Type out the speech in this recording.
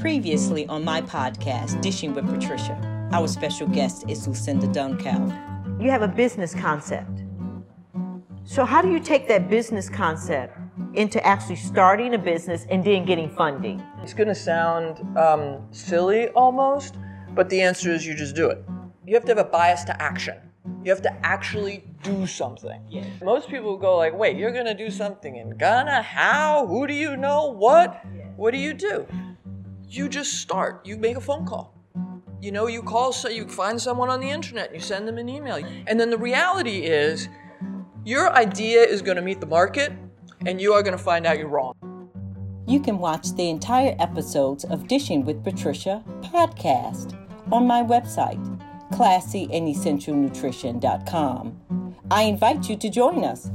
Previously on my podcast, Dishing with Patricia, our special guest is Lucinda Duncalfe. You have a business concept. So, how do you take that business concept into actually starting a business and then getting funding? It's going to sound um, silly almost, but the answer is you just do it. You have to have a bias to action. You have to actually do something. Yeah. Most people go like, "Wait, you're gonna do something in Ghana? How? Who do you know? What? What do you do?" You just start. You make a phone call. You know, you call, so you find someone on the internet, you send them an email, and then the reality is, your idea is going to meet the market, and you are going to find out you're wrong. You can watch the entire episodes of Dishing with Patricia podcast on my website classyandessentialnutrition.com. I invite you to join us.